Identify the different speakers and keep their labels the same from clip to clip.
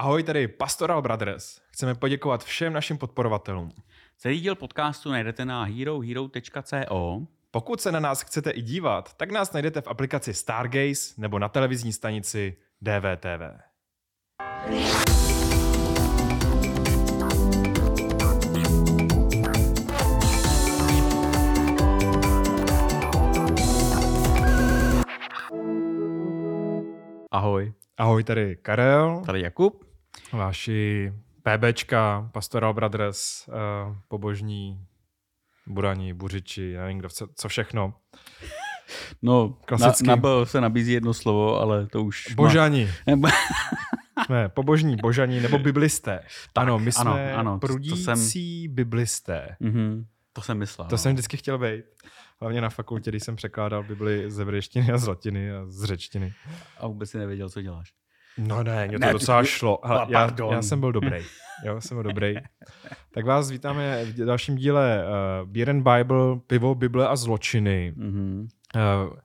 Speaker 1: Ahoj, tady Pastoral Brothers. Chceme poděkovat všem našim podporovatelům.
Speaker 2: Celý díl podcastu najdete na herohero.co.
Speaker 1: Pokud se na nás chcete i dívat, tak nás najdete v aplikaci Stargaze nebo na televizní stanici DVTV.
Speaker 2: Ahoj.
Speaker 1: Ahoj, tady Karel,
Speaker 2: Tady Jakub.
Speaker 1: Vaši PBčka, Pastoral Brothers, uh, pobožní burani, buřiči, já nevím, kdo, co, co všechno.
Speaker 2: No,
Speaker 1: Klasicky.
Speaker 2: Na, na B se nabízí jedno slovo, ale to už... má-
Speaker 1: Božani.
Speaker 2: Nebo-
Speaker 1: Jsme pobožní božaní nebo biblisté. ano, my
Speaker 2: ano,
Speaker 1: jsme
Speaker 2: ano, to- to
Speaker 1: prudící
Speaker 2: jsem-
Speaker 1: biblisté.
Speaker 2: Mhm, to jsem myslel.
Speaker 1: To
Speaker 2: no.
Speaker 1: jsem vždycky chtěl být. Hlavně na fakultě, když jsem překládal Bibli z hebrejštiny a z latiny a z řečtiny.
Speaker 2: A vůbec si nevěděl, co děláš.
Speaker 1: No ne, mě to
Speaker 2: Ne,
Speaker 1: docela
Speaker 2: ty-
Speaker 1: šlo. Hele, já,
Speaker 2: pardon.
Speaker 1: já jsem byl dobrý. Jo, jsem byl dobrý. Tak vás vítáme v dalším díle uh, Beer and Bible, pivo, Bible a zločiny.
Speaker 2: Mhm.
Speaker 1: Uh,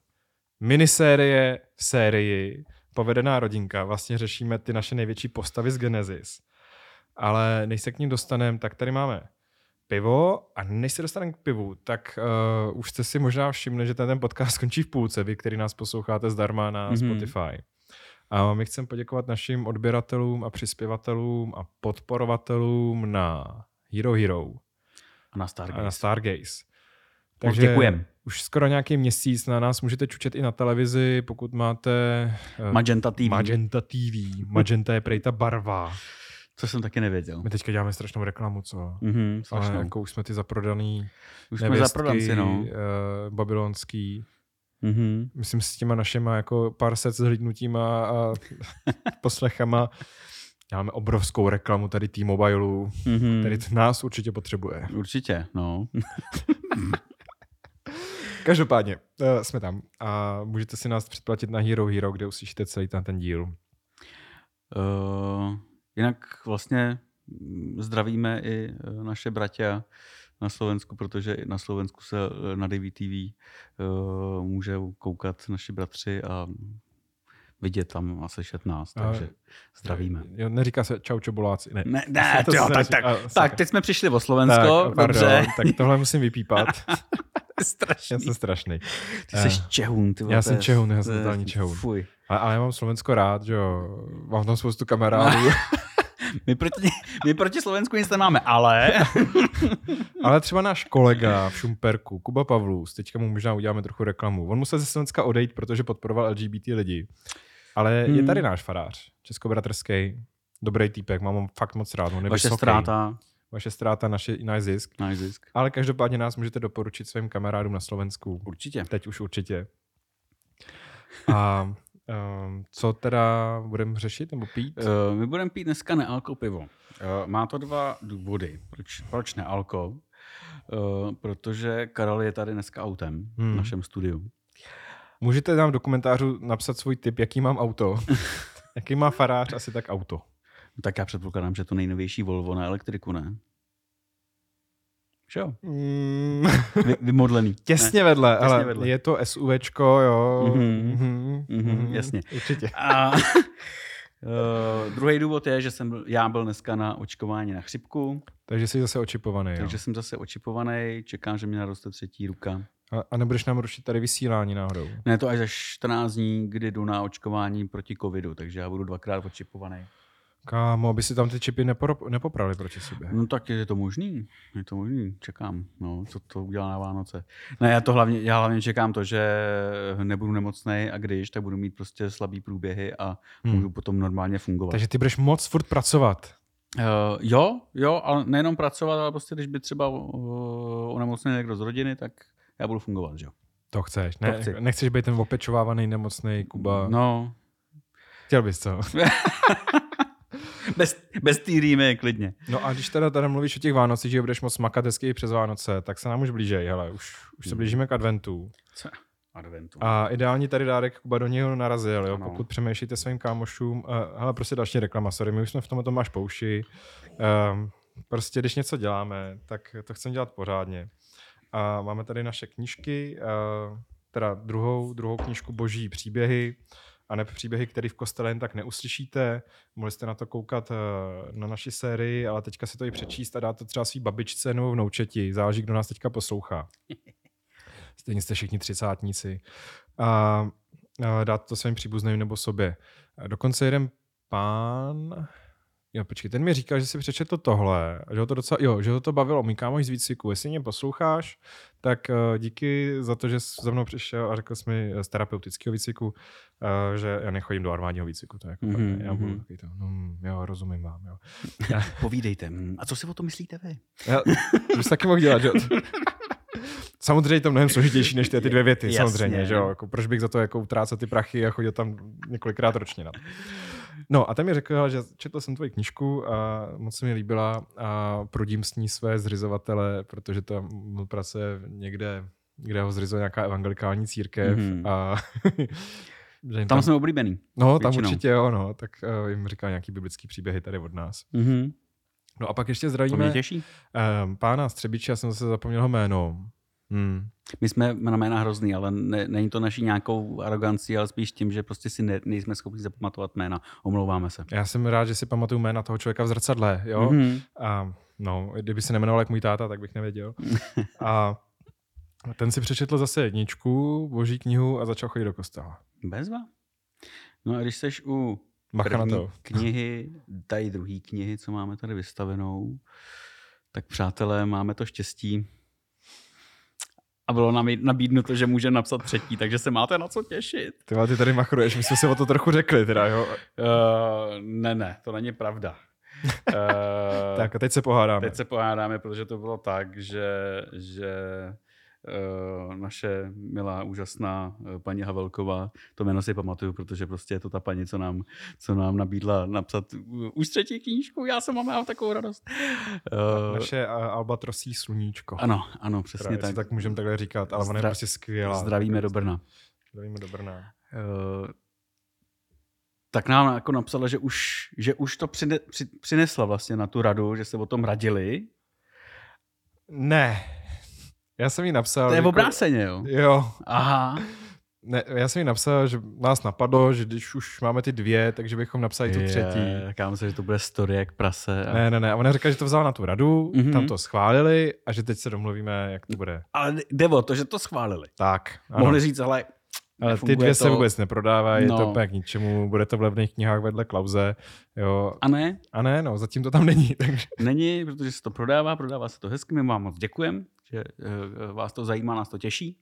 Speaker 1: minisérie v sérii Povedená rodinka. Vlastně řešíme ty naše největší postavy z Genesis. Ale než se k ním dostaneme, tak tady máme pivo a než se dostaneme k pivu, tak uh, už jste si možná všimli, že ten, ten podcast skončí v půlce, vy, který nás posloucháte zdarma na
Speaker 2: Mhm.
Speaker 1: mm-hmm. Spotify. A my chceme poděkovat našim odběratelům a přispěvatelům a podporovatelům na Hero Hero
Speaker 2: A na
Speaker 1: a na
Speaker 2: Stargaze.
Speaker 1: Stargaze.
Speaker 2: Moc děkujem.
Speaker 1: Už skoro nějaký měsíc na nás můžete čučet i na televizi, pokud máte eh,
Speaker 2: Magenta TV.
Speaker 1: Magenta TV. Magenta je prej ta barva.
Speaker 2: Co jsem taky nevěděl.
Speaker 1: My teďka děláme strašnou reklamu, co?
Speaker 2: Mhm,
Speaker 1: Ale
Speaker 2: strašnou.
Speaker 1: jako už jsme ty zaprodaný
Speaker 2: Už jsme zaprodanci, no.
Speaker 1: uh, babylonský.
Speaker 2: Mhm.
Speaker 1: Myslím s těma našima jako pár set zhlídnutíma a poslechama. Děláme obrovskou reklamu tady T-Mobileu,
Speaker 2: Mhm.
Speaker 1: který nás určitě potřebuje.
Speaker 2: Určitě, no.
Speaker 1: Každopádně, uh, jsme tam a můžete si nás předplatit na Hero Hero, kde uslyšíte celý ten, ten díl.
Speaker 2: Uh, jinak vlastně zdravíme i eh, naše bratia na Slovensku, protože i na Slovensku se eh, na DVTV uh, může koukat naši bratři a vidět tam a slyšet nás,
Speaker 1: A-
Speaker 2: takže zdravíme.
Speaker 1: Jo, neříká se čau čoboláci. Ne.
Speaker 2: Ne, ne,
Speaker 1: To
Speaker 2: jo, tak, tak,
Speaker 1: a,
Speaker 2: tak, teď jsme přišli o Slovensko,
Speaker 1: tak,
Speaker 2: dobře.
Speaker 1: pardon, tak tohle musím vypípat.
Speaker 2: Strašný.
Speaker 1: Já jsem strašný.
Speaker 2: Ty jsi čehun, ty
Speaker 1: já jsem čehun, já jsem totální čehun.
Speaker 2: Fuj.
Speaker 1: Ale, ale já mám Slovensko rád, že jo. Mám tam spoustu kamarádů.
Speaker 2: My proti, my proti Slovensku nic nemáme, ale...
Speaker 1: ale třeba náš kolega v Šumperku, Kuba Pavlus, teďka mu možná uděláme trochu reklamu. On musel ze Slovenska odejít, protože podporoval LGBT lidi. Ale je
Speaker 2: Hmm.
Speaker 1: tady náš farář, českobratrský, dobrý týpek, mám ho fakt moc rád. On je
Speaker 2: Vaše
Speaker 1: vysoký.
Speaker 2: ztráta,
Speaker 1: Vaše ztráta, naše, náš zisk.
Speaker 2: náš zisk.
Speaker 1: Ale každopádně nás můžete doporučit svým kamarádům na Slovensku.
Speaker 2: Určitě.
Speaker 1: Teď už určitě. A co teda budeme řešit nebo pít?
Speaker 2: Uh, my budeme pít dneska nealko pivo. Uh, má to dva důvody. Proč, proč nealko? Uh, protože Karel je tady dneska autem hmm.
Speaker 1: Hmm.
Speaker 2: v našem studiu.
Speaker 1: Můžete nám do komentářů napsat svůj tip, jaký mám auto. jaký má farář, asi tak auto.
Speaker 2: Tak já předpokládám, že to nejnovější Volvo na elektriku, ne? Že jo?
Speaker 1: Mm,
Speaker 2: Vy, vymodlený.
Speaker 1: těsně vedle,
Speaker 2: Těsně
Speaker 1: ale
Speaker 2: vedle.
Speaker 1: je to SUVčko, jo.
Speaker 2: Mhm.
Speaker 1: Mhm,
Speaker 2: Mhm, jasně.
Speaker 1: Určitě.
Speaker 2: A uh, druhý důvod je, že jsem byl, já byl dneska na očkování na chřipku,
Speaker 1: Takže jsi zase očipovaný, jo.
Speaker 2: takže jsem zase očipovaný, čekám, že mi naroste třetí ruka.
Speaker 1: A, a nebudeš nám rušit tady vysílání náhodou.
Speaker 2: Ne, to až za 14 dní, kdy jdu na očkování proti covidu, takže já budu dvakrát očipovaný.
Speaker 1: Kámo, aby si tam ty čipy neporo- nepoprali proti sobě.
Speaker 2: No tak je to možný, je to možný, čekám, no, co to udělá na Vánoce. Ne, já to hlavně, já hlavně čekám to, že nebudu nemocný a když, tak budu mít prostě slabý průběhy a
Speaker 1: Hmm.
Speaker 2: můžu potom normálně fungovat.
Speaker 1: Takže ty budeš moc furt pracovat.
Speaker 2: Uh, jo, jo, ale nejenom pracovat, ale prostě když by třeba uh, onemocněl někdo z rodiny, tak já budu fungovat, že jo.
Speaker 1: To chceš.
Speaker 2: To
Speaker 1: Ne,
Speaker 2: chci.
Speaker 1: nechceš být ten opečovávaný, nemocný Kuba.
Speaker 2: No,
Speaker 1: Chtěl bys co?
Speaker 2: bez, bez té rýmy, klidně.
Speaker 1: No a když teda tady mluvíš o těch Vánocích, že budeš moc makat hezky i přes Vánoce, tak se nám už blížej, hele, už, už se
Speaker 2: Hmm.
Speaker 1: blížíme k adventu.
Speaker 2: Co? Adventu.
Speaker 1: A ideální tady dárek Kuba do něho narazil, jo,
Speaker 2: Ano.
Speaker 1: pokud přemýšlíte svým kámošům, uh, hele, prostě další reklama, sorry, my už jsme v tomhle máš pouši, um, prostě když něco děláme, tak to chceme dělat pořádně. A máme tady naše knížky, uh, teda druhou, druhou knížku Boží příběhy a ne příběhy, které v kostele jen tak neuslyšíte. Mohli jste na to koukat eh, na naší sérii, ale teďka si to i přečíst a dát to třeba svý babičce nebo vnoučeti. Záleží, kdo nás teďka poslouchá. Stejně jste všichni třicátníci. A, a dát to svým příbuzným nebo sobě. Dokonce jeden pán, Jo, počkej, ten mi říkal, že si přečetl tohle, že ho to docela, jo, že ho to bavilo, můj kámoš z výcviku. Jestli mě posloucháš, tak uh, díky za to, že jsi za mnou přišel a řekl jsi mi z terapeutického výcviku, uh, že já nechodím do armádního výcviku. To je jako mm-hmm. já budu mhm. takový to, no, jo, rozumím vám, jo.
Speaker 2: Povídejte, a co si o tom myslíte vy?
Speaker 1: Já, to bys taky mohl dělat, že Samozřejmě je to mnohem složitější než ty, ty dvě věty, Jasně. samozřejmě, že jo? Jako, proč bych za to jako utrácel ty prachy a chodil tam několikrát ročně na No a ten mi řekl, že četl jsem tvoji knižku a moc se mi líbila a prudím s ní své zřizovatele, protože tam pracuje někde, kde ho zřizuje nějaká evangelikální církev
Speaker 2: mm-hmm. a tam, tam jsme oblíbený.
Speaker 1: No, tam většinou. určitě jo, no, tak uh, jim říká nějaký biblický příběhy tady od nás.
Speaker 2: Mm-hmm.
Speaker 1: No a pak ještě zdravíme to
Speaker 2: mě těší.
Speaker 1: Um, pána Střebiče, já jsem zase zapomněl ho jméno. Hmm.
Speaker 2: My jsme na jména hrozný, ale ne, není to naší nějakou arogancí, ale spíš tím, že prostě si ne, nejsme schopni zapamatovat jména. Omlouváme se.
Speaker 1: Já jsem rád, že si pamatuju jména toho člověka v zrcadle, jo? Mm-hmm. A no, kdyby se nemenoval jak můj táta, tak bych nevěděl. a ten si přečetl zase jedničku, boží knihu a začal chodit do kostela.
Speaker 2: Bezva. No a když seš u první knihy, tady druhý knihy, co máme tady vystavenou, tak přátelé, máme to štěstí, a bylo nám nabídnuto, že může napsat třetí, takže se máte na co těšit.
Speaker 1: Ty, ty tady machruješ, my jsme si o to trochu řekli teda, jo?
Speaker 2: Uh, ne, ne, to není pravda.
Speaker 1: uh, tak a teď se pohádáme.
Speaker 2: Teď se pohádáme, protože to bylo tak, že, že Eh, naše milá, úžasná eh, paní Havelková. To jméno si pamatuju, protože prostě je to ta paní, co nám, co nám nabídla napsat už třetí knížku. Já jsem mám takovou radost.
Speaker 1: Eh, naše albatrosí sluníčko.
Speaker 2: Ano, ano, přesně Právě
Speaker 1: tak. Tak můžeme takhle říkat, ale ona je prostě skvělá.
Speaker 2: Zdravíme do Brna.
Speaker 1: Zdravíme do Brna.
Speaker 2: Uh, tak nám jako napsala, že už, že už to přine, při, přinesla vlastně na tu radu, že se o tom radili.
Speaker 1: Ne, já jsem jí napsal...
Speaker 2: To je jako, obráceně, jo?
Speaker 1: Jo.
Speaker 2: Aha.
Speaker 1: Ne, já jsem jí napsal, že nás napadlo, že když už máme ty dvě, takže bychom napsali tu třetí.
Speaker 2: Já myslím, že to bude story jak prase.
Speaker 1: A... Ne, ne, ne. A ona říká, že to vzala na tu radu, mm-hmm. tam to schválili a že teď se domluvíme, jak to bude.
Speaker 2: Ale jde o to, že to schválili.
Speaker 1: Tak.
Speaker 2: Ano. Mohli říct, ale
Speaker 1: ale ty dvě to... se vůbec neprodávají, no. je to úplně k ničemu, bude to v levných knihách vedle Klauze. Jo.
Speaker 2: A ne?
Speaker 1: A ne, no, zatím to tam není. Takže...
Speaker 2: Není, protože se to prodává, prodává se to hezky, my vám moc děkujeme že eh, vás to zajímá, nás to těší.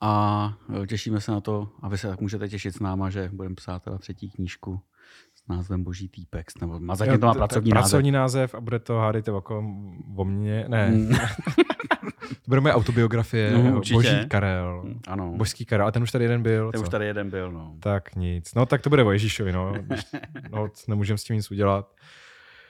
Speaker 2: A eh, těšíme se na to, a vy se tak můžete těšit s náma, že budeme psát teda třetí knížku s názvem Boží týpek, nebo má zatím to má pracovní
Speaker 1: název. Pracovní název a bude to hádejte o, o mně, ne. Mm. to bude moje autobiografie, no, Boží Karel.
Speaker 2: Mm, ano.
Speaker 1: Božský Karel, a ten už tady jeden byl.
Speaker 2: Ten co? už tady jeden byl, no.
Speaker 1: Tak nic. No tak to bude o Ježíšovi, no. no nemůžeme s tím nic udělat.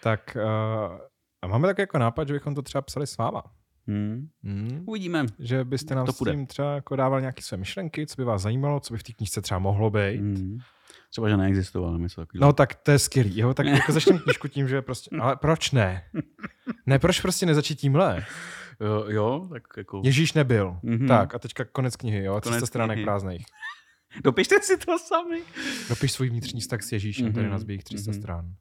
Speaker 1: Tak uh, a máme tak jako nápad, že bychom to třeba psali s váma.
Speaker 2: Hmm. Hmm. Uvidíme.
Speaker 1: Že byste nám to s tím třeba jako dával nějaké své myšlenky, co by vás zajímalo, co by v té knižce třeba mohlo být. Hmm.
Speaker 2: Třeba, že neexistovalo něco
Speaker 1: takového. No tak to je skvělý. Jo? Tak jako začneme knižku tím, že prostě, ale proč ne? Ne, proč prostě nezačít tímhle?
Speaker 2: Jo, jo tak jako...
Speaker 1: Ježíš nebyl. Mm-hmm. Tak a teďka konec knihy, jo? 300 stránek prázdných.
Speaker 2: Dopište si to sami.
Speaker 1: Dopiš svůj vnitřní vztah s Ježíšem, mm-hmm. tady nás 300 mm-hmm. stran.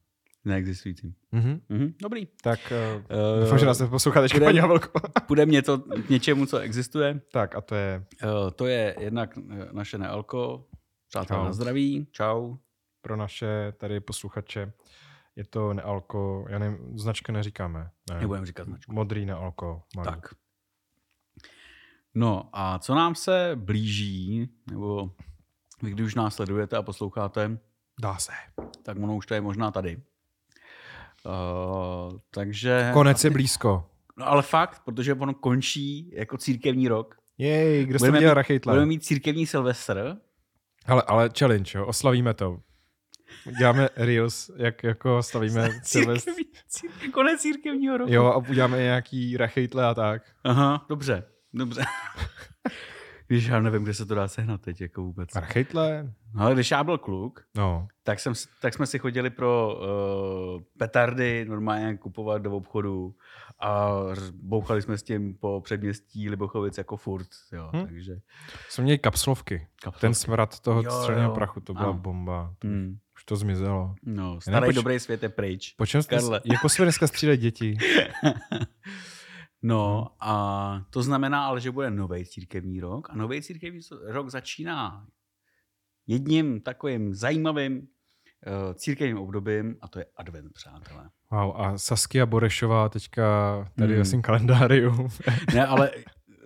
Speaker 2: Neexistujícím.
Speaker 1: Mm-hmm.
Speaker 2: Mm-hmm. Dobrý.
Speaker 1: Tak uh, doufám, že nás poslouchá teďka paní Havelko.
Speaker 2: půjdeme něco k něčemu, co existuje.
Speaker 1: Tak a to je?
Speaker 2: Uh, to je jednak naše nealko. Přátelé na zdraví. Čau.
Speaker 1: Pro naše tady posluchače je to nealko, já nevím, značka neříkáme.
Speaker 2: Ne. Nebudeme říkat značku.
Speaker 1: Modrý nealko.
Speaker 2: Malý. Tak. No a co nám se blíží, nebo vy když už nás sledujete a posloucháte,
Speaker 1: Dá se.
Speaker 2: Tak ono už to je možná tady. Uh, takže...
Speaker 1: Konec je blízko.
Speaker 2: No ale fakt, protože ono končí jako církevní rok.
Speaker 1: Jej, kdo se dělal Rachejtla?
Speaker 2: Budeme mít církevní Silvestr.
Speaker 1: Ale, ale challenge, jo, oslavíme to. Děláme reels, jak jako slavíme
Speaker 2: Silvestr. Konec církevního roku.
Speaker 1: Jo, a uděláme nějaký Rachejtle a tak.
Speaker 2: Aha, dobře, dobře. Víš, já nevím, kde se to dá sehnat teď, jako vůbec.
Speaker 1: Archejtle?
Speaker 2: No, ale když já byl kluk,
Speaker 1: No.
Speaker 2: tak, jsem, tak jsme si chodili pro uh, petardy normálně kupovat do obchodu a bouchali jsme s tím po předměstí Libochovic jako furt, jo,
Speaker 1: Hm.
Speaker 2: takže...
Speaker 1: Jsme měli kapslovky.
Speaker 2: Kapslovky.
Speaker 1: Ten smrad toho
Speaker 2: Jo,
Speaker 1: střelného
Speaker 2: jo.
Speaker 1: prachu, to byla
Speaker 2: Ano.
Speaker 1: bomba.
Speaker 2: Hmm.
Speaker 1: Už to zmizelo.
Speaker 2: No, starý
Speaker 1: poč-
Speaker 2: dobrý svět je pryč.
Speaker 1: Po čem jste, jako jsme dneska děti?
Speaker 2: No a to znamená ale, že bude nový církevní rok a nový církevní rok začíná jedním takovým zajímavým uh, církevním obdobím a to je advent, přátelé.
Speaker 1: Wow, a Saskia Borešová teďka tady
Speaker 2: Hmm.
Speaker 1: ve svém kalendáriu.
Speaker 2: Ne, ale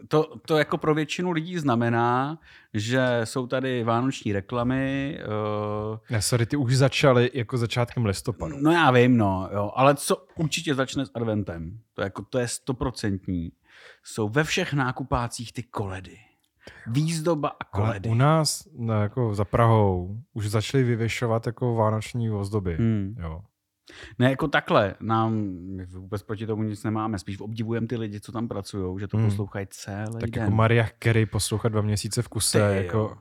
Speaker 2: to, to jako pro většinu lidí znamená, že jsou tady vánoční reklamy. Uh,
Speaker 1: ne, sorry, ty už začaly jako začátkem listopadu.
Speaker 2: no já vím, no, jo, ale co určitě začne s adventem, to, jako, to je stoprocentní, jsou ve všech nákupácích ty koledy. Výzdoba a
Speaker 1: Ale
Speaker 2: koledy.
Speaker 1: u nás no, jako za Prahou už začali vyvěšovat jako vánoční ozdoby.
Speaker 2: Hmm.
Speaker 1: Jo.
Speaker 2: Ne, jako takhle, nám vůbec proti tomu nic nemáme, spíš obdivujeme ty lidi, co tam pracují, že to
Speaker 1: Hmm.
Speaker 2: poslouchají celý
Speaker 1: Tak
Speaker 2: den.
Speaker 1: jako Mariah Carey poslouchat dva měsíce v kuse.
Speaker 2: Ty
Speaker 1: jako,
Speaker 2: jo.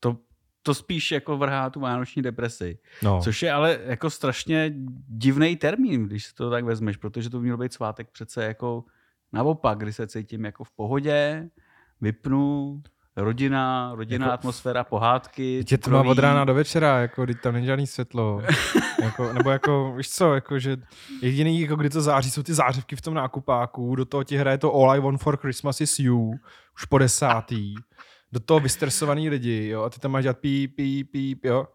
Speaker 2: to, to spíš jako vrhá tu vánoční depresi.
Speaker 1: no.
Speaker 2: Což je ale jako strašně divný termín, když si to tak vezmeš, protože to by měl být svátek přece jako naopak, kdy se cítím jako v pohodě, vypnu, rodina, rodinná
Speaker 1: Jako-
Speaker 2: atmosféra, pohádky.
Speaker 1: Tě to má od rána do večera, jako, když tam není žádný světlo. jako, nebo jako, víš co, jako, že jediný, jako, kdy to září, jsou ty zářivky v tom nákupáku, do toho ti hraje to All I Want for Christmas is You, už po desátý, do toho vystresovaný lidi, jo, a ty tam máš dělat píp, píp, píp, jo.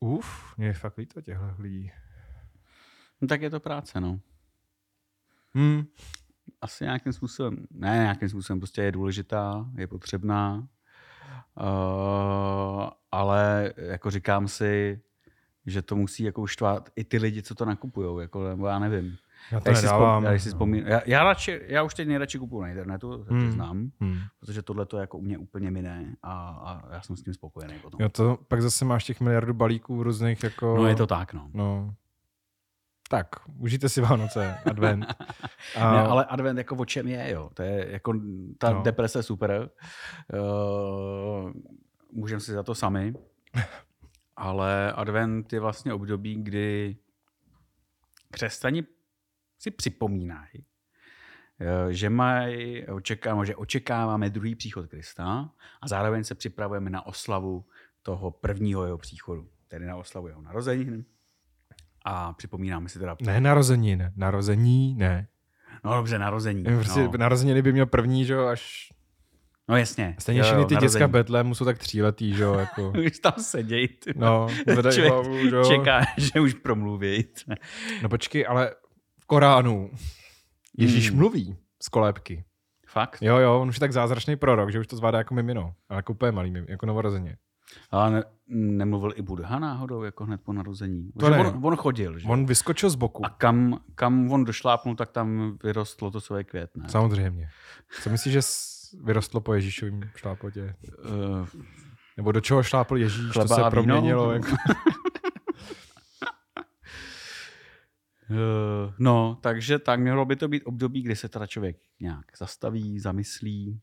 Speaker 1: Uf, mě je fakt líto těchto lidí.
Speaker 2: No, tak je to práce, no.
Speaker 1: Hmm.
Speaker 2: Asi nějakým způsobem, ne nějakým způsobem, prostě je důležitá, je potřebná, uh, ale jako říkám si, že to musí jako štvát i ty lidi, co to nakupují, jako, nebo já nevím.
Speaker 1: Já to
Speaker 2: Já si,
Speaker 1: nedávám.
Speaker 2: já, si vzpomín, já, já, radši, já už teď nejradši kupuju na internetu, to
Speaker 1: Hmm.
Speaker 2: znám,
Speaker 1: Hmm.
Speaker 2: protože tohle to jako u mě úplně miné a, a já jsem s tím spokojený potom.
Speaker 1: Jo, to pak zase máš těch miliardů balíků různých jako...
Speaker 2: No je to tak, no.
Speaker 1: No. Tak, užijte si Vánoce, advent. A,
Speaker 2: Ne, ale advent jako o čem je, jo. To je jako, ta
Speaker 1: No.
Speaker 2: deprese super. Uh, můžeme si za to sami. Ale advent je vlastně období, kdy křesťani si připomínají, eh, že, mají, očekáváme, že očekáváme druhý příchod Krista a zároveň se připravujeme na oslavu toho prvního jeho příchodu, tedy na oslavu jeho narozenin. A připomínáme si teda...
Speaker 1: Ne narozenin, narození ne.
Speaker 2: No dobře, narození.
Speaker 1: Prostě
Speaker 2: no.
Speaker 1: narozeniny by měl první, že jo, až...
Speaker 2: no jasně.
Speaker 1: Stejně všechny ty
Speaker 2: narození.
Speaker 1: děcka Betlému jsou tak tříletý, že jo, jako...
Speaker 2: Už tam seděj, ty.
Speaker 1: No,
Speaker 2: Člověk
Speaker 1: hlavu, že jo.
Speaker 2: Čeká, že už promluví.
Speaker 1: No počkej, ale v Koránu Ježíš
Speaker 2: Mm.
Speaker 1: mluví z kolébky.
Speaker 2: Fakt?
Speaker 1: Jo, jo, on už je tak zázračný prorok, že už to zvládá jako mimino. Ale jako úplně malý, mim- jako novorozeně.
Speaker 2: Ale ne, nemluvil i Budha náhodou, jako hned po narození.
Speaker 1: To ne.
Speaker 2: on, on, chodil, že?
Speaker 1: On vyskočil z boku.
Speaker 2: A kam, kam on došlápnul, tak tam vyrostlo to svoje květ, ne?
Speaker 1: Samozřejmě. Co myslíš, že vyrostlo po Ježíšovým šlápotě?
Speaker 2: Uh,
Speaker 1: Nebo do čeho šlápl Ježíš, to se
Speaker 2: víno?
Speaker 1: proměnilo. Jako...
Speaker 2: no, takže tak mělo by to být období, kdy se teda člověk nějak zastaví, zamyslí,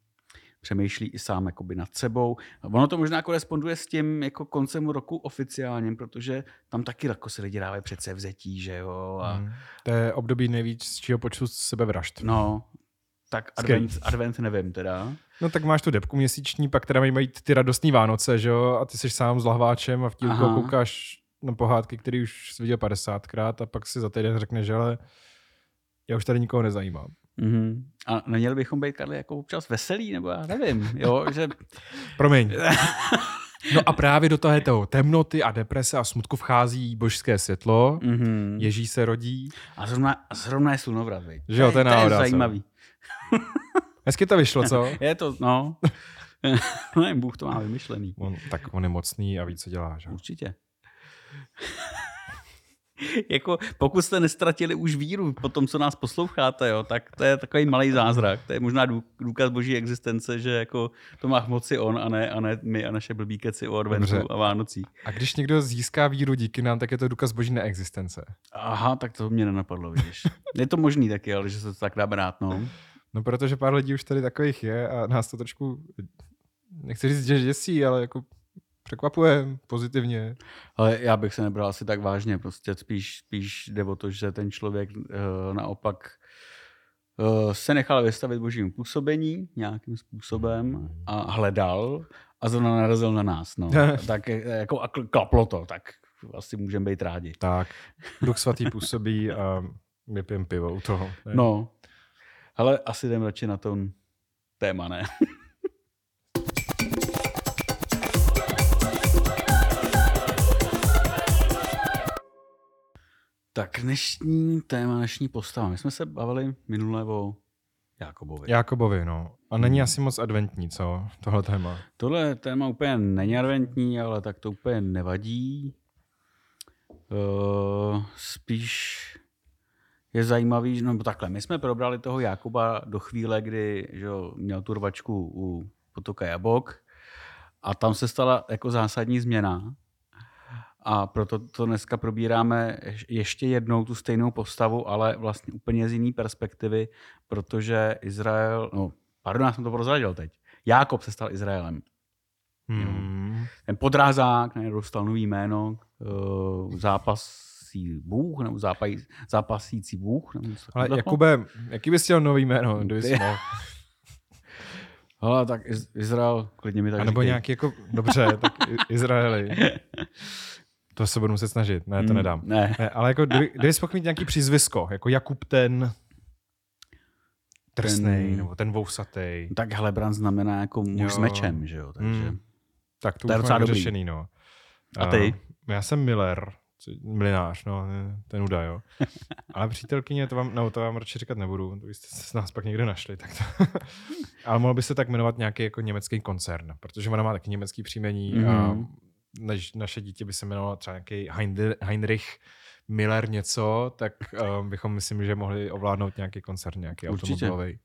Speaker 2: přemýšlí i sám jakoby nad sebou. Ono to možná koresponduje s tím jako koncem roku oficiálním, protože tam taky jako se lidi dávají přece vzetí, že jo. A,
Speaker 1: Mm. To je období nejvíc z čího počtu sebevražd.
Speaker 2: No, tak advent, advent nevím teda.
Speaker 1: No tak máš tu depku měsíční, pak teda mají ty radostný Vánoce, že jo? A ty jsi sám s lahváčem a v tílku koukáš na pohádky, který už jsi viděl 50krát a pak si za týden řekneš, že ale já už tady nikoho nezajímám.
Speaker 2: Mm-hmm. A neměli bychom být, Karli, jako občas veselí, nebo já nevím, jo, že...
Speaker 1: Promiň. No a právě do toho temnoty a deprese a smutku vchází božské světlo,
Speaker 2: Mm-hmm.
Speaker 1: Ježíš se rodí.
Speaker 2: A zrovna, zrovna je slunovrat, viď?
Speaker 1: Že jo, to je
Speaker 2: to je zajímavý.
Speaker 1: Hezky to vyšlo, co?
Speaker 2: Je to, no. Nevím, Bůh to má vymyšlený.
Speaker 1: On, tak on je mocný a ví, co dělá, že?
Speaker 2: Určitě. jako, pokud jste nestratili už víru po tom, co nás posloucháte, jo, tak to je takový malý zázrak. To je možná dů- důkaz boží existence, že jako to má moci on a ne, a ne my a naše blbý keci o adventu
Speaker 1: Dobře.
Speaker 2: a Vánocích.
Speaker 1: A když někdo získá víru díky nám, tak je to důkaz boží neexistence.
Speaker 2: Aha, tak to mě nenapadlo, vidíš. Je to možný taky, ale že se to tak dá brát, no.
Speaker 1: No protože pár lidí už tady takových je a nás to trošku, nechci říct, že děsí, ale jako překvapuje pozitivně.
Speaker 2: Ale já bych se nebral asi tak vážně, prostě spíš, spíš jde o to, že ten člověk uh, naopak uh, se nechal vystavit božímu působení nějakým způsobem a hledal a zrovna narazil na nás. No. tak jako a klaplo to, tak asi můžeme být rádi.
Speaker 1: Tak, duch svatý působí a my pijeme pivo u toho.
Speaker 2: Ne? No, ale asi jdem radši na ton téma, ne? tak dnešní téma, dnešní postava. My jsme se bavili minule o Jakobovi.
Speaker 1: Jakobovi, no. A není hmm. asi moc adventní, co, tohle téma?
Speaker 2: Tohle téma úplně není adventní, ale tak to úplně nevadí. Uh, spíš je zajímavý, no takhle, my jsme probrali toho Jakuba do chvíle, kdy že, měl tu rvačku u potoka Jabok a tam se stala jako zásadní změna a proto to dneska probíráme ještě jednou tu stejnou postavu, ale vlastně úplně z jiné perspektivy, protože Izrael, no pardon, já jsem to prozradil teď, Jákob se stal Izraelem. Hmm. Ten podrázák ne, dostal nový jméno, uh, zápasí Bůh, nebo zápasí, zápasící Bůh. Nebo
Speaker 1: Ale Jakube, jaký bys chtěl nový jméno, kdyby mohl?
Speaker 2: Ale tak Izrael, klidně mi tak
Speaker 1: A nebo říkej. nějaký jako, dobře, tak Izraeli. To se budu muset snažit, ne, to mm, nedám.
Speaker 2: Ne.
Speaker 1: ne ale jako, kdyby, kdyby jsi mít nějaký přízvisko, jako Jakub ten trsnej, ten, nebo ten vousatý.
Speaker 2: Tak Helebran znamená jako muž jo. s mečem, že jo, takže... Mm.
Speaker 1: Tak to, to už mám vyřešený, no.
Speaker 2: A ty?
Speaker 1: Uh, já jsem Miller, mlinář, no, ten údaj, jo. Ale přítelkyně, to vám, no, to vám radši říkat nebudu, to jste se nás pak někde našli, tak to. Ale mohl by se tak jmenovat nějaký jako německý koncern, protože ona má taky německý příjmení mm-hmm. a mhm. Než naše dítě by se jmenovalo třeba nějaký Heinrich Miller něco, tak um, bychom myslím, že mohli ovládnout nějaký koncern, nějaký Určitě. automobilový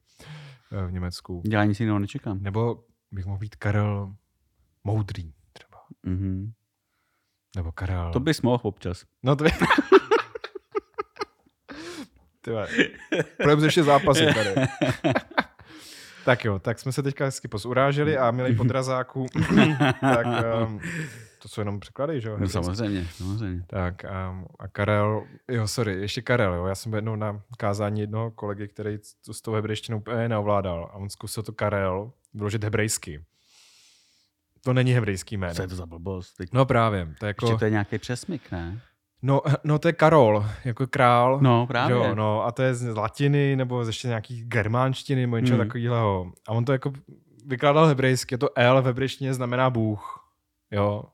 Speaker 1: uh, v Německu.
Speaker 2: Já nic jiného nečekám.
Speaker 1: Nebo bych mohl být Karel Moudrý třeba. Mm-hmm. Nebo Karel.
Speaker 2: To bys mohl občas.
Speaker 1: No to by... Tyhle. Ještě zápasy tady. tak jo, tak jsme se teďka hezky pozuráželi a milí podrazáku, tak um, to jsou jenom překlady, že jo?
Speaker 2: No, samozřejmě, samozřejmě.
Speaker 1: Tak um, a Karel, jo, sorry, ještě Karel, jo, já jsem byl jednou na kázání jednoho kolegy, který to s tou hebrejštinou úplně neovládal a on zkusil to Karel vyložit hebrejsky. To není hebrejský jméno.
Speaker 2: Co je to za blbost? Teď...
Speaker 1: No právě. To je jako...
Speaker 2: Ještě to je nějaký přesmyk, ne?
Speaker 1: No, no to je Karol, jako král.
Speaker 2: No právě. Jo,
Speaker 1: no, a to je z latiny nebo z ještě nějaký germánštiny nebo něčeho hmm. takového. A on to jako vykládal hebrejsky, to L v hebrejštině znamená Bůh. Jo.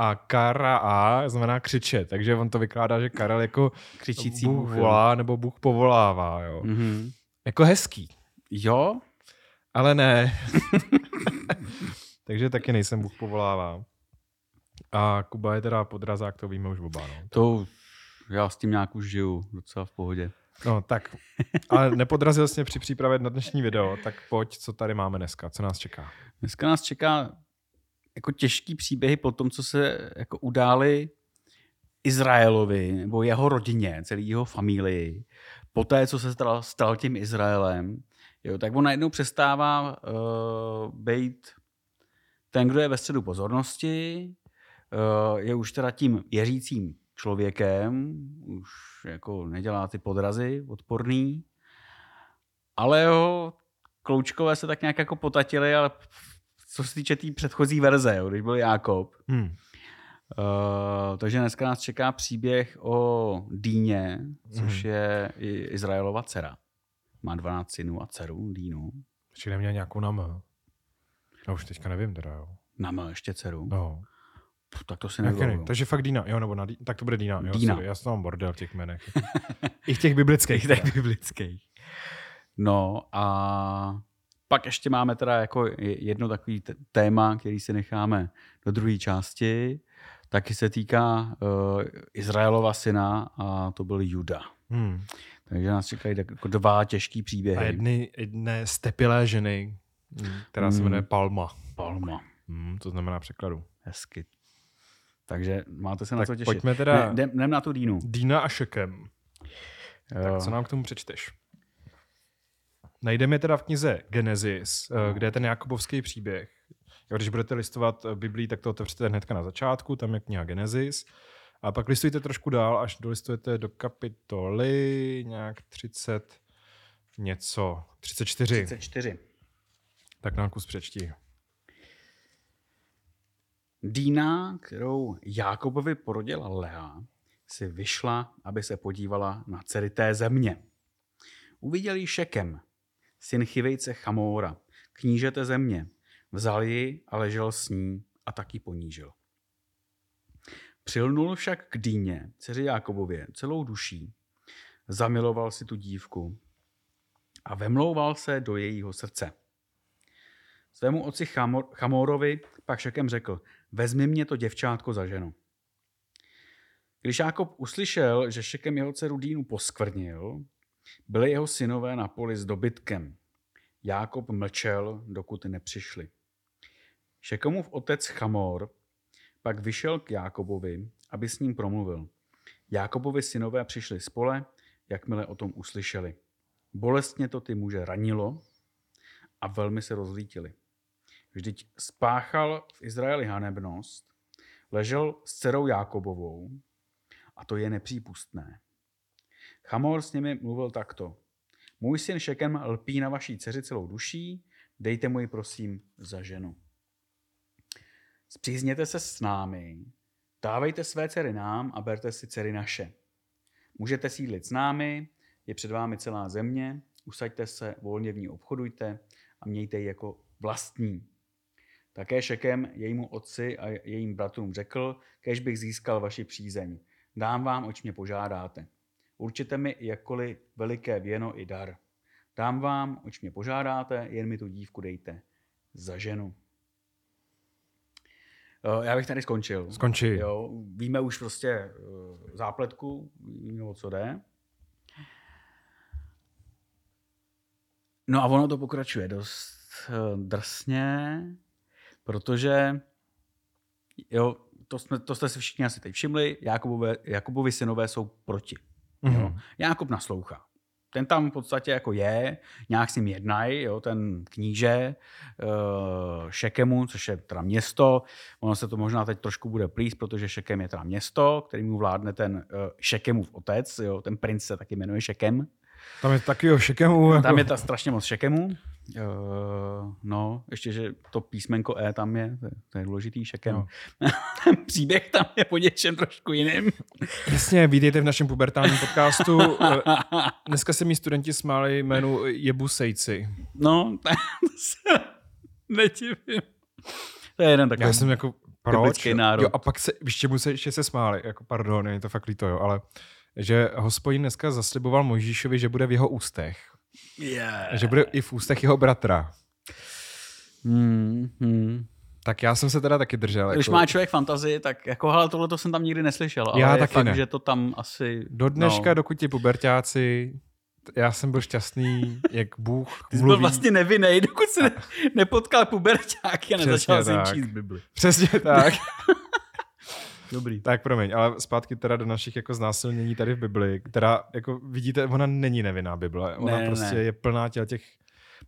Speaker 1: A Kara A znamená křičet, takže on to vykládá, že Karel jako
Speaker 2: Křičící
Speaker 1: Bůh, Bůh volá nebo Bůh povolává. Jo. Mm-hmm. Jako hezký.
Speaker 2: Jo?
Speaker 1: Ale ne. Takže taky nejsem Bůh povolává. A Kuba je teda podrazák, to víme už oba. No.
Speaker 2: To já s tím nějak už žiju docela v pohodě.
Speaker 1: No tak, ale nepodrazil jsi mě při přípravě na dnešní video, tak pojď, co tady máme dneska, co nás čeká?
Speaker 2: Dneska nás čeká jako těžký příběhy po tom, co se jako udály Izraelovi nebo jeho rodině, celý jeho familii, po té, co se stal, stal tím Izraelem, jo, tak on najednou přestává uh, být ten, kdo je ve středu pozornosti, eh, je už teda tím věřícím člověkem, už jako nedělá ty podrazy odporný, ale jo, Kloučkové se tak nějak jako potatili, ale co se týče té tý předchozí verze, jo, když byl Jákob. Hmm. Uh, takže dneska nás čeká příběh o Dýně, což hmm. je Izraelova dcera. Má 12 synů a dceru, Dýnu.
Speaker 1: Ještě neměl nějakou nám. Já už teďka nevím teda, jo.
Speaker 2: Máme ještě dceru?
Speaker 1: No.
Speaker 2: Puh, tak to si nevím.
Speaker 1: Takže fakt Dina, jo, nebo na, tak to bude Dina. Jo,
Speaker 2: Dina.
Speaker 1: Sorry, já jsem bordel v těch jménech. I v těch biblických.
Speaker 2: těch biblických. No a pak ještě máme teda jako jedno takový téma, který si necháme do druhé části. Taky se týká uh, Izraelova syna a to byl Juda. Hmm. Takže nás čekají jako dva těžký příběhy. A
Speaker 1: jedny, jedné stepilé ženy, která hmm. se jmenuje Palma.
Speaker 2: Palma.
Speaker 1: Hmm, to znamená překladu.
Speaker 2: Hezky. Takže máte se na
Speaker 1: tak
Speaker 2: co těšit.
Speaker 1: pojďme teda...
Speaker 2: Ne, jdem na tu Dínu.
Speaker 1: Dína a Šekem. Jo. Tak co nám k tomu přečteš? Najdeme je teda v knize Genesis, no. kde je ten Jakobovský příběh. Když budete listovat Biblii, tak to otevřete hnedka na začátku, tam je kniha Genesis. A pak listujte trošku dál, až dolistujete do kapitoly nějak 30 něco, 34.
Speaker 2: 34.
Speaker 1: Tak nám kus přečti.
Speaker 2: Dýna, kterou Jákobovi porodila Lea, si vyšla, aby se podívala na dcery té země. Uviděl ji Šekem, syn chivejce Chamóra, knížete země. Vzal ji a ležel s ní a taky ponížil. Přilnul však k Dýně, dceři Jákobově, celou duší. Zamiloval si tu dívku a vemlouval se do jejího srdce. Svému otci Chamor, Chamorovi pak Šekem řekl, vezmi mě to děvčátko za ženu. Když Jákob uslyšel, že Šekem jeho dceru Dínu poskvrnil, byli jeho synové na poli s dobytkem. Jákob mlčel, dokud nepřišli. Šekemův otec Chamor pak vyšel k Jákobovi, aby s ním promluvil. Jákobovi synové přišli spole, jakmile o tom uslyšeli. Bolestně to ty muže ranilo a velmi se rozlítili. Vždyť spáchal v Izraeli hanebnost, ležel s dcerou Jákobovou a to je nepřípustné. Chamor s nimi mluvil takto. Můj syn Šekem lpí na vaší dceři celou duší, dejte mu ji prosím za ženu. Zpřízněte se s námi, dávejte své dcery nám a berte si dcery naše. Můžete sídlit s námi, je před vámi celá země, usaďte se, volně v ní obchodujte a mějte ji jako vlastní. Také Šekem jejímu otci a jejím bratrům řekl, kež bych získal vaši přízeň. Dám vám, oč mě požádáte. Určite mi jakkoliv veliké věno i dar. Dám vám, oč mě požádáte, jen mi tu dívku dejte za ženu. Eh, já bych tady skončil.
Speaker 1: Skončí.
Speaker 2: Jo, víme už prostě eh, zápletku, víme o co jde. No a ono to pokračuje dost eh, drsně, protože jo, to, jsme, to jste si všichni asi teď všimli, Jakubové, Jakubovi synové jsou proti. Mm-hmm. Jo. Mhm. Jakub naslouchá ten tam v podstatě jako je, nějak s ním jednají, jo, ten kníže uh, Šekemu, což je teda město. Ono se to možná teď trošku bude plíst, protože Šekem je teda město, který mu vládne ten uh, Šekemův otec, jo, ten princ se taky jmenuje Šekem.
Speaker 1: Tam je taky o Šekemu. Jako...
Speaker 2: Tam je ta strašně moc Šekemu. Uh, no, ještě, že to písmenko E tam je, to je, to je důležitý šekem. No. Příběh tam je po něčem trošku jiným.
Speaker 1: Jasně, vítejte v našem pubertálním podcastu. Dneska se mi studenti smáli jménu Jebusejci.
Speaker 2: No, to se nedivím. To je jeden takový
Speaker 1: Já jsem jako, proč? Národ. Jo, a pak se, víš, čemu se ještě se smáli, jako pardon, je to fakt líto, jo, ale že hospodin dneska zasliboval Mojžíšovi, že bude v jeho ústech.
Speaker 2: Yeah.
Speaker 1: Že bude i v ústech jeho bratra.
Speaker 2: Hmm, hmm.
Speaker 1: Tak já jsem se teda taky držel.
Speaker 2: Když jako... má člověk fantazii, tak jako hele, tohle to jsem tam nikdy neslyšel. Ale já je taky fakt, ne. že to tam asi...
Speaker 1: Do dneška, no. dokud ti pubertáci, já jsem byl šťastný, jak Bůh
Speaker 2: Ty jsi byl vlastně nevinný, dokud se ne, nepotkal pubertáky a nezačal si číst Bibli.
Speaker 1: Přesně tak.
Speaker 2: Dobrý.
Speaker 1: Tak promiň, ale zpátky teda do našich jako znásilnění tady v Bibli, která, jako vidíte, ona není nevinná Bible. Ona ne, prostě ne. je plná těl těch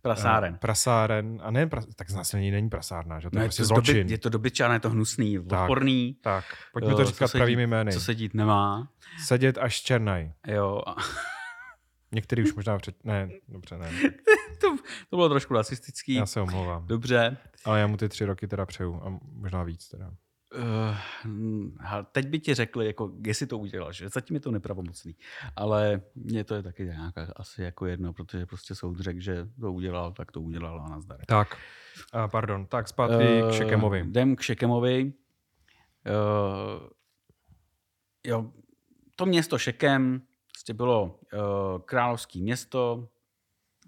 Speaker 2: Prasáren. Uh,
Speaker 1: prasáren. A ne, pras, tak znásilnění není prasárna, že? To no je prostě zločin.
Speaker 2: Doby, je to dobyčan, je to hnusný, tak, odporný.
Speaker 1: Tak, pojďme to říkat pravými jmény.
Speaker 2: Co se dít nemá.
Speaker 1: Sedět až černaj.
Speaker 2: Jo.
Speaker 1: Některý už možná před... Ne, dobře, ne.
Speaker 2: to, to bylo trošku rasistický.
Speaker 1: Já se omlouvám.
Speaker 2: Dobře.
Speaker 1: Ale já mu ty tři roky teda přeju a možná víc teda. Uh,
Speaker 2: teď by ti řekli, jako, jestli to udělal, že zatím je to nepravomocný. Ale mně to je taky nějaká asi jako jedno, protože prostě soud řekl, že to udělal, tak to udělal a nazdar.
Speaker 1: Tak, uh, pardon, tak zpátky uh, k Šekemovi.
Speaker 2: Jdem k Šekemovi. Uh, jo, to město Šekem prostě bylo uh, královské město,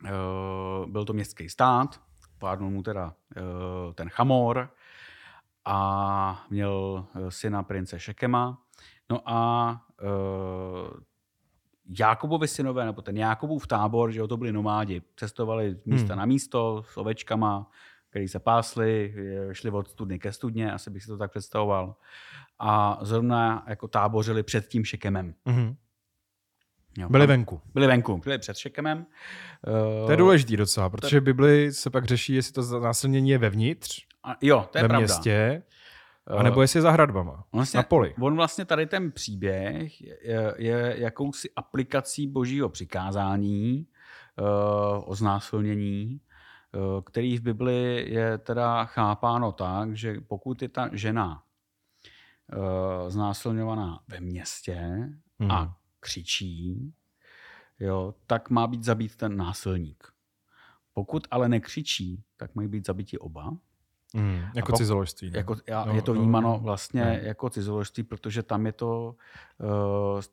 Speaker 2: uh, byl to městský stát, pádnul mu teda uh, ten Chamor, a měl eh, syna prince Šekema. No a uh, Jákobovi synové, nebo ten Jákobův tábor, že jo, to byli nomádi, cestovali z místa hmm. na místo s ovečkama, který se pásli, šli od studny ke studně, asi bych si to tak představoval. A zrovna jako tábořili před tím Šekemem. Hmm. Jo,
Speaker 1: Byli venku.
Speaker 2: Byli venku, byli před Šekemem.
Speaker 1: To je důležitý docela, protože v Bibli se pak řeší, jestli to násilnění je vevnitř,
Speaker 2: A, jo, to je
Speaker 1: ve
Speaker 2: pravda.
Speaker 1: městě,
Speaker 2: Eh,
Speaker 1: anebo jestli je za hradbama,
Speaker 2: Vlastně,
Speaker 1: na poli.
Speaker 2: On vlastně tady ten příběh je, je jakousi aplikací božího přikázání uh, o znásilnění, uh, který v Bibli je teda chápáno tak, že pokud je ta žena uh, znásilňovaná ve městě
Speaker 1: Hmm.
Speaker 2: a křičí, jo, tak má být zabít ten násilník. Pokud ale nekřičí, tak mají být zabiti oba.
Speaker 1: Mm, jako
Speaker 2: pok-
Speaker 1: cizoložství. ne?
Speaker 2: Jako, a
Speaker 1: No,
Speaker 2: je to
Speaker 1: no,
Speaker 2: vnímáno
Speaker 1: no.
Speaker 2: vlastně
Speaker 1: No.
Speaker 2: jako cizoložství, protože tam je to,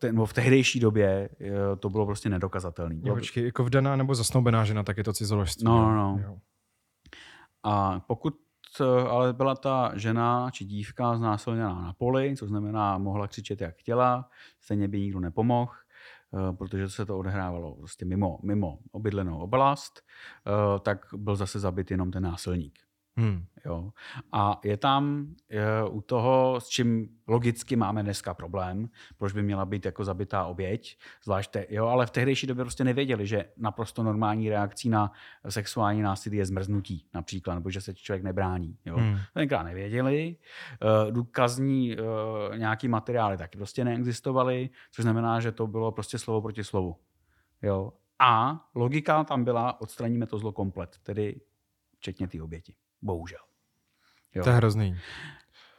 Speaker 2: uh, no v tehdejší době uh, to bylo prostě nedokazatelné.
Speaker 1: Jo, počkej, jako vdaná nebo zasnoubená žena, tak je to cizoložství.
Speaker 2: No, no, no.
Speaker 1: Jo.
Speaker 2: A pokud eh, ale byla ta žena či dívka znásilněná na poli, což znamená, mohla křičet, jak chtěla, stejně by nikdo nepomohl, protože se to odehrávalo prostě mimo, mimo obydlenou oblast, tak byl zase zabit jenom ten násilník.
Speaker 1: Hmm.
Speaker 2: Jo. A je tam je, u toho, s čím logicky máme dneska problém, proč by měla být jako zabitá oběť, zvlášť te, jo, ale v tehdejší době prostě nevěděli, že naprosto normální reakcí na sexuální násilí je zmrznutí například, nebo že se člověk nebrání. Jo.
Speaker 1: Hmm.
Speaker 2: Tenkrát nevěděli, eh, důkazní eh, nějaký materiály taky prostě neexistovaly, což znamená, že to bylo prostě slovo proti slovu. Jo. A logika tam byla, odstraníme to zlo komplet, tedy včetně té oběti. Bohužel. Jo.
Speaker 1: To je hrozný.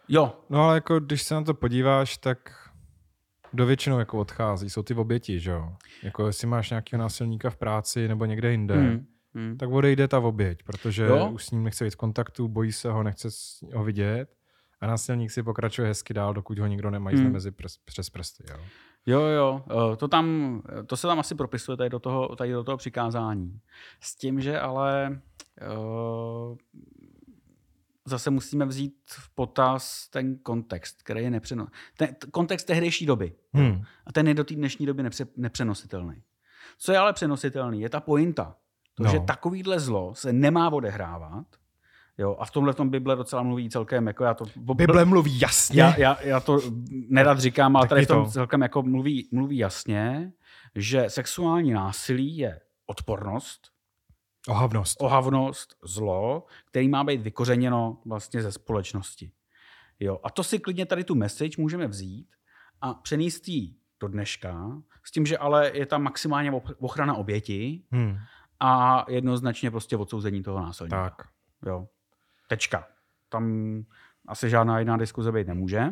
Speaker 2: jo,
Speaker 1: No ale jako, když se na to podíváš, tak do většinou jako odchází, jsou ty oběti, že jo? Jako jestli máš nějakého násilníka v práci nebo někde jinde,
Speaker 2: Hmm. Hmm.
Speaker 1: tak odejde ta oběť, protože
Speaker 2: Jo.
Speaker 1: už s ním nechce být v kontaktu, bojí se ho, nechce ho vidět a násilník si pokračuje hezky dál, dokud ho nikdo nemá
Speaker 2: Hmm.
Speaker 1: hmm. mezi prs, přes prsty. Jo?
Speaker 2: Jo, jo, eh, to, tam, to se tam asi propisuje tady do toho, tady do toho přikázání. S tím, že ale uh, zase musíme vzít v potaz ten kontext, který je nepřenositelný. Ten kontext tehdejší doby.
Speaker 1: Hmm.
Speaker 2: A ten je do té dnešní doby nepře, nepřenositelný. Co je ale přenositelný, je ta pointa. To,
Speaker 1: No.
Speaker 2: že takovýhle zlo se nemá odehrávat. Jo, a v tomhle tom Bible docela mluví celkem, jako já to...
Speaker 1: Bible mluví jasně.
Speaker 2: Já, já, já to nerad říkám, ale
Speaker 1: Tak
Speaker 2: tady v tom
Speaker 1: to.
Speaker 2: celkem jako mluví, mluví jasně, že sexuální násilí je odpornost,
Speaker 1: Ohavnost.
Speaker 2: ohavnost, zlo, který má být vykořeněno vlastně ze společnosti. Jo, a to si klidně tady tu message můžeme vzít a přenést ji do dneška, s tím, že ale je tam maximálně ochrana oběti
Speaker 1: Hmm.
Speaker 2: a jednoznačně prostě odsouzení toho násilníka.
Speaker 1: Tak.
Speaker 2: Jo. Tečka. Tam asi žádná jiná diskuze být nemůže.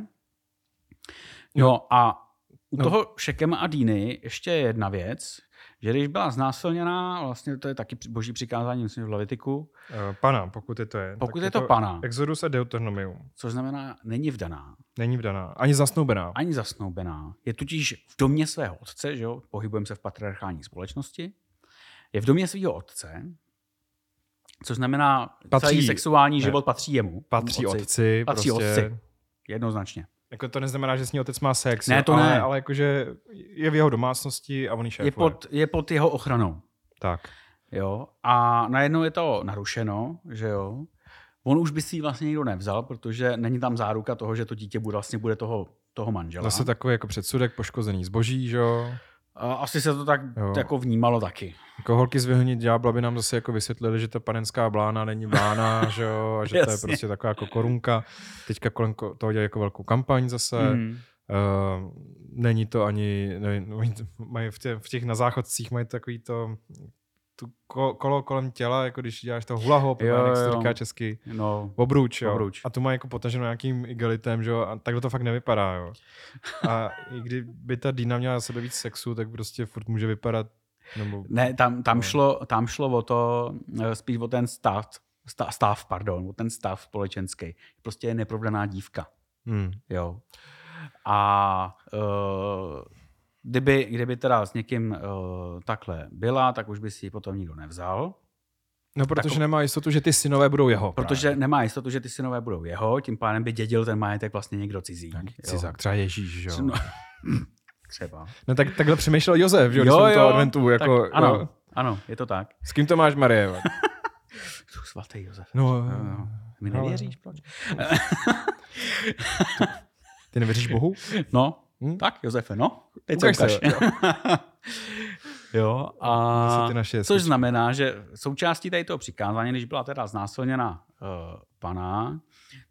Speaker 2: Jo, a u
Speaker 1: No.
Speaker 2: no. toho Šekema a Dýny ještě je jedna věc, že když byla znásilněná, vlastně to je taky boží přikázání, myslím, v Levitiku,
Speaker 1: Eh, Pana, pokud je to je.
Speaker 2: Pokud
Speaker 1: tak
Speaker 2: je to pana.
Speaker 1: Exodus a Deuteronomium.
Speaker 2: což znamená není vdaná,
Speaker 1: Není vdaná. Ani zasnoubená.
Speaker 2: ani zasnoubená, je totiž v domě svého otce, že jo, pohybujeme se v patriarchální společnosti, je v domě svého otce, což znamená,
Speaker 1: patří,
Speaker 2: celý sexuální
Speaker 1: ne.
Speaker 2: život patří jemu.
Speaker 1: Patří
Speaker 2: otci.
Speaker 1: otci.
Speaker 2: Patří
Speaker 1: prostě,
Speaker 2: otci. Jednoznačně.
Speaker 1: Jako to neznamená, že s ní otec má sex.
Speaker 2: Ne, to
Speaker 1: ale,
Speaker 2: ne.
Speaker 1: Ale jakože je v jeho domácnosti a on ji šéfuje.
Speaker 2: Je pod, je pod jeho ochranou.
Speaker 1: Tak.
Speaker 2: Jo? A najednou je to narušeno, že jo. On už by si ji vlastně nikdo nevzal, protože není tam záruka toho, že to dítě bude, vlastně bude toho, toho manžela.
Speaker 1: Zase takový jako předsudek poškozený zboží, že jo.
Speaker 2: A asi se to tak
Speaker 1: Jo.
Speaker 2: jako vnímalo taky.
Speaker 1: Jako holky z vyhonit ďábla by nám zase jako vysvětlili, že ta panenská blána není blána, že jo, a že to je prostě taková jako korunka. Teďka kolem ko- toho dělají jako velkou kampaň zase.
Speaker 2: Mm.
Speaker 1: Uh, není to ani, nevím, mají v, tě, v těch na záchodcích mají takový to tu ko, kolo kolem těla, jako když děláš to hula hop,
Speaker 2: Jo,
Speaker 1: jak se říká česky.
Speaker 2: No,
Speaker 1: Obruč, jo.
Speaker 2: Obruč.
Speaker 1: A tu má jako potaženo nějakým igelitem, že jo. A takhle to fakt nevypadá, jo. A i kdyby ta Dina měla sebe víc sexu, tak prostě furt může vypadat, nebo...
Speaker 2: ne, tam, tam,
Speaker 1: No.
Speaker 2: šlo, tam šlo o to, eh, spíš o ten stav, stav, stav pardon, o ten stav společenský. Prostě je neprovdaná dívka.
Speaker 1: Hmm.
Speaker 2: Jo. A uh, kdyby, kdyby teda s někým uh, takhle byla, tak už by si ji potom nikdo nevzal.
Speaker 1: No, protože
Speaker 2: Takov-
Speaker 1: nemá jistotu, že ty synové budou jeho.
Speaker 2: Protože
Speaker 1: právě.
Speaker 2: nemá jistotu, že ty synové budou jeho, tím pádem by dědil ten majetek vlastně někdo cizí. Jo.
Speaker 1: cizák, třeba Ježíš, že jo.
Speaker 2: No, třeba.
Speaker 1: No tak takhle přemýšlel Josef, že jo, u toho adventu, jako,
Speaker 2: tak, ano,
Speaker 1: jo.
Speaker 2: ano, je to tak.
Speaker 1: S kým to máš, Marie?
Speaker 2: Svatý Josef.
Speaker 1: No,
Speaker 2: Jo, jo. Mi nevěříš, proč?
Speaker 1: ty nevěříš Bohu?
Speaker 2: No,
Speaker 1: Hm?
Speaker 2: Tak, Josefe, no. Teď
Speaker 1: Ukaž
Speaker 2: se
Speaker 1: se,
Speaker 2: ukaž. jo,
Speaker 1: To
Speaker 2: a což znamená, že součástí tady toho přikázání, když byla teda znásilněna uh, pana,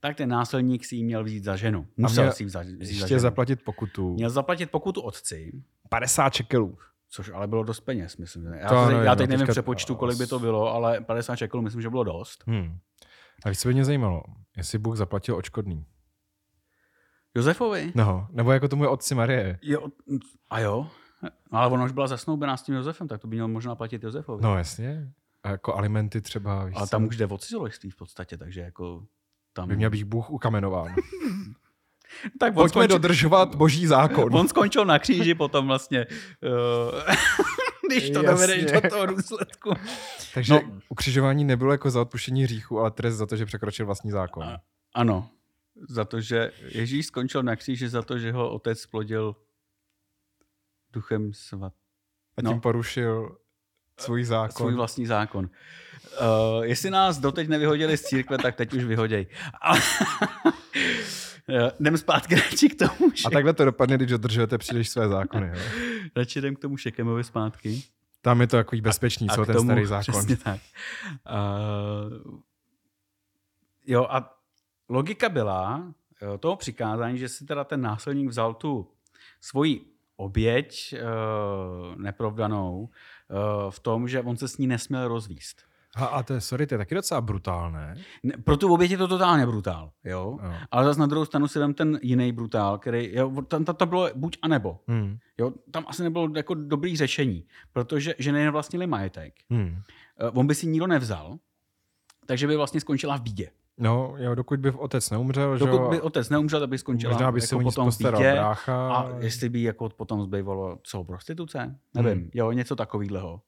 Speaker 2: tak ten násilník si ji měl vzít za ženu. Musel
Speaker 1: měl
Speaker 2: si vzít, vzít za
Speaker 1: Ještě
Speaker 2: ženu.
Speaker 1: zaplatit pokutu.
Speaker 2: Měl zaplatit pokutu otci,
Speaker 1: 50 šekelů.
Speaker 2: což ale bylo dost peněz, myslím. Já,
Speaker 1: To nevím,
Speaker 2: já
Speaker 1: no,
Speaker 2: teď nevím
Speaker 1: teďka-
Speaker 2: přepočtu, kolik by to bylo, ale 50 čekelů myslím, že bylo dost.
Speaker 1: Hmm. A víš, co by mě zajímalo? Jestli Bůh zaplatil očkodný.
Speaker 2: Josefovi?
Speaker 1: No, nebo jako tomu je otci Marie.
Speaker 2: Jo, a jo? No, ale ona už byla zasnoubená s tím Josefem, tak to by měl možná platit Josefovi.
Speaker 1: No jasně. A jako alimenty třeba, víš
Speaker 2: ale
Speaker 1: co?
Speaker 2: tam už jde o cizolojství v podstatě, takže jako tam...
Speaker 1: by měl být Bůh ukamenován.
Speaker 2: tak on
Speaker 1: Pojďme
Speaker 2: skončil,
Speaker 1: dodržovat boží zákon.
Speaker 2: on skončil na kříži potom vlastně, uh, když to
Speaker 1: Jasně.
Speaker 2: dovedeš do toho důsledku.
Speaker 1: Takže
Speaker 2: no.
Speaker 1: ukřižování nebylo jako za odpuštění hříchu, ale trest za to, že překročil vlastní zákon.
Speaker 2: A- Ano, za to, že Ježíš skončil na kříži za to, že ho otec splodil duchem svat.
Speaker 1: A
Speaker 2: no.
Speaker 1: tím porušil svůj zákon.
Speaker 2: Svůj vlastní zákon. Uh, jestli nás doteď nevyhodili z církve, tak teď už vyhoděj. Jdem zpátky radši k tomu,
Speaker 1: A takhle to dopadne, když dodržujete příliš své zákony. Jo?
Speaker 2: radši jdem k tomu Šekemovi zpátky.
Speaker 1: Tam je to takový bezpečný, co
Speaker 2: k
Speaker 1: ten starý zákon.
Speaker 2: Přesně tak. Uh, jo a logika byla jo, toho přikázání, že si teda ten násilník vzal tu svoji oběť uh, neprovdanou uh, v tom, že on se s ní nesměl rozvíst.
Speaker 1: A, a to je, sorry, to je taky docela brutálné.
Speaker 2: Ne, pro tu oběť je to totálně brutál, jo?
Speaker 1: Jo.
Speaker 2: Ale zase na druhou stranu si vem ten jiný brutál, který, jo, tam, tam to bylo buď a nebo.
Speaker 1: Hmm.
Speaker 2: Jo, tam asi nebylo jako dobrý řešení, protože ženy nevlastnili majetek.
Speaker 1: Hmm.
Speaker 2: Eh, On by si nikdo nevzal, takže by vlastně skončila v bídě.
Speaker 1: No, jo, dokud by otec neumřel, že
Speaker 2: Dokud by otec neumřel, tak by skončila
Speaker 1: možná by
Speaker 2: jako
Speaker 1: se o nic
Speaker 2: potom v
Speaker 1: brácha.
Speaker 2: A jestli by jako potom zbývalo co, prostituce? Nevím,
Speaker 1: Hmm.
Speaker 2: jo, něco takového.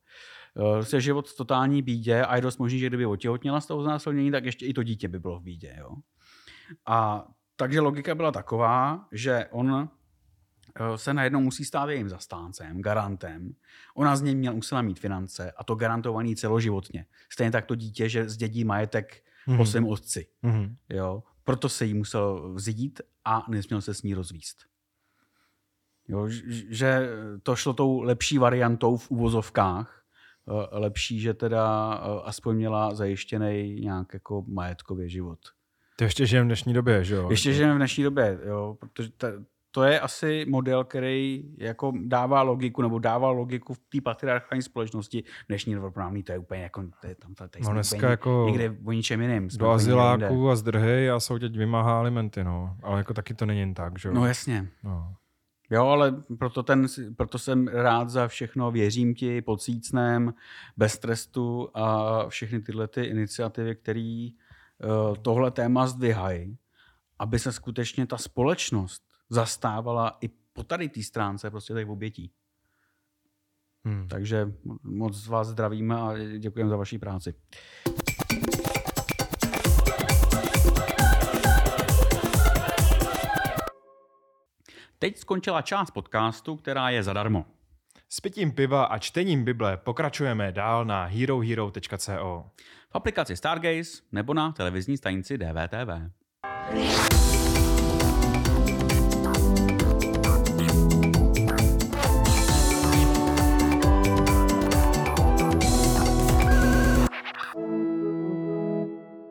Speaker 2: Prostě život v totální bídě a je dost možný, že kdyby otěhotněla z toho znásilnění, tak ještě i to dítě by bylo v bídě. Jo? A takže logika byla taková, že on eh, se najednou musí stát jejím zastáncem, garantem. Ona z něj měl, musela mít finance a to garantovaný celoživotně. Stejně tak to dítě, že zdědí majetek po
Speaker 1: Mhm.
Speaker 2: svém otci.
Speaker 1: Mhm.
Speaker 2: Jo? Proto se jí musel vzít a nesměl se s ní rozvíst. Jo, že to šlo tou lepší variantou v uvozovkách. Eh, Lepší, že teda eh, aspoň měla zajištěný nějak jako majetkový život.
Speaker 1: To ještě žijeme v dnešní době, že jo?
Speaker 2: Ještě žijeme v dnešní době, jo, protože ta, to je asi model, který jako dává logiku, nebo dává logiku v té patriarchální společnosti. Dnešní novoprávný, to je úplně jako, to je tam, tady
Speaker 1: No dneska
Speaker 2: úplně
Speaker 1: jako
Speaker 2: někde o ničem jiném.
Speaker 1: do azyláků a zdrhej a soutěť vymáhá alimenty, no. Ale jako taky to není jen tak, že jo?
Speaker 2: No jasně.
Speaker 1: no.
Speaker 2: Jo, ale proto, ten, proto jsem rád za všechno, věřím ti, pocícnem, bez trestu a všechny tyhle ty iniciativy, které uh, tohle téma zdvihají, aby se skutečně ta společnost zastávala i po tady té stránce prostě těch obětí.
Speaker 1: Hmm.
Speaker 2: Takže moc vás zdravíme a děkujeme za vaši práci. Teď skončila část podcastu, která je zadarmo.
Speaker 1: S pitím piva a čtením Bible pokračujeme dál na herohero.co.
Speaker 2: v aplikaci Stargaze nebo na televizní stanici DVTV.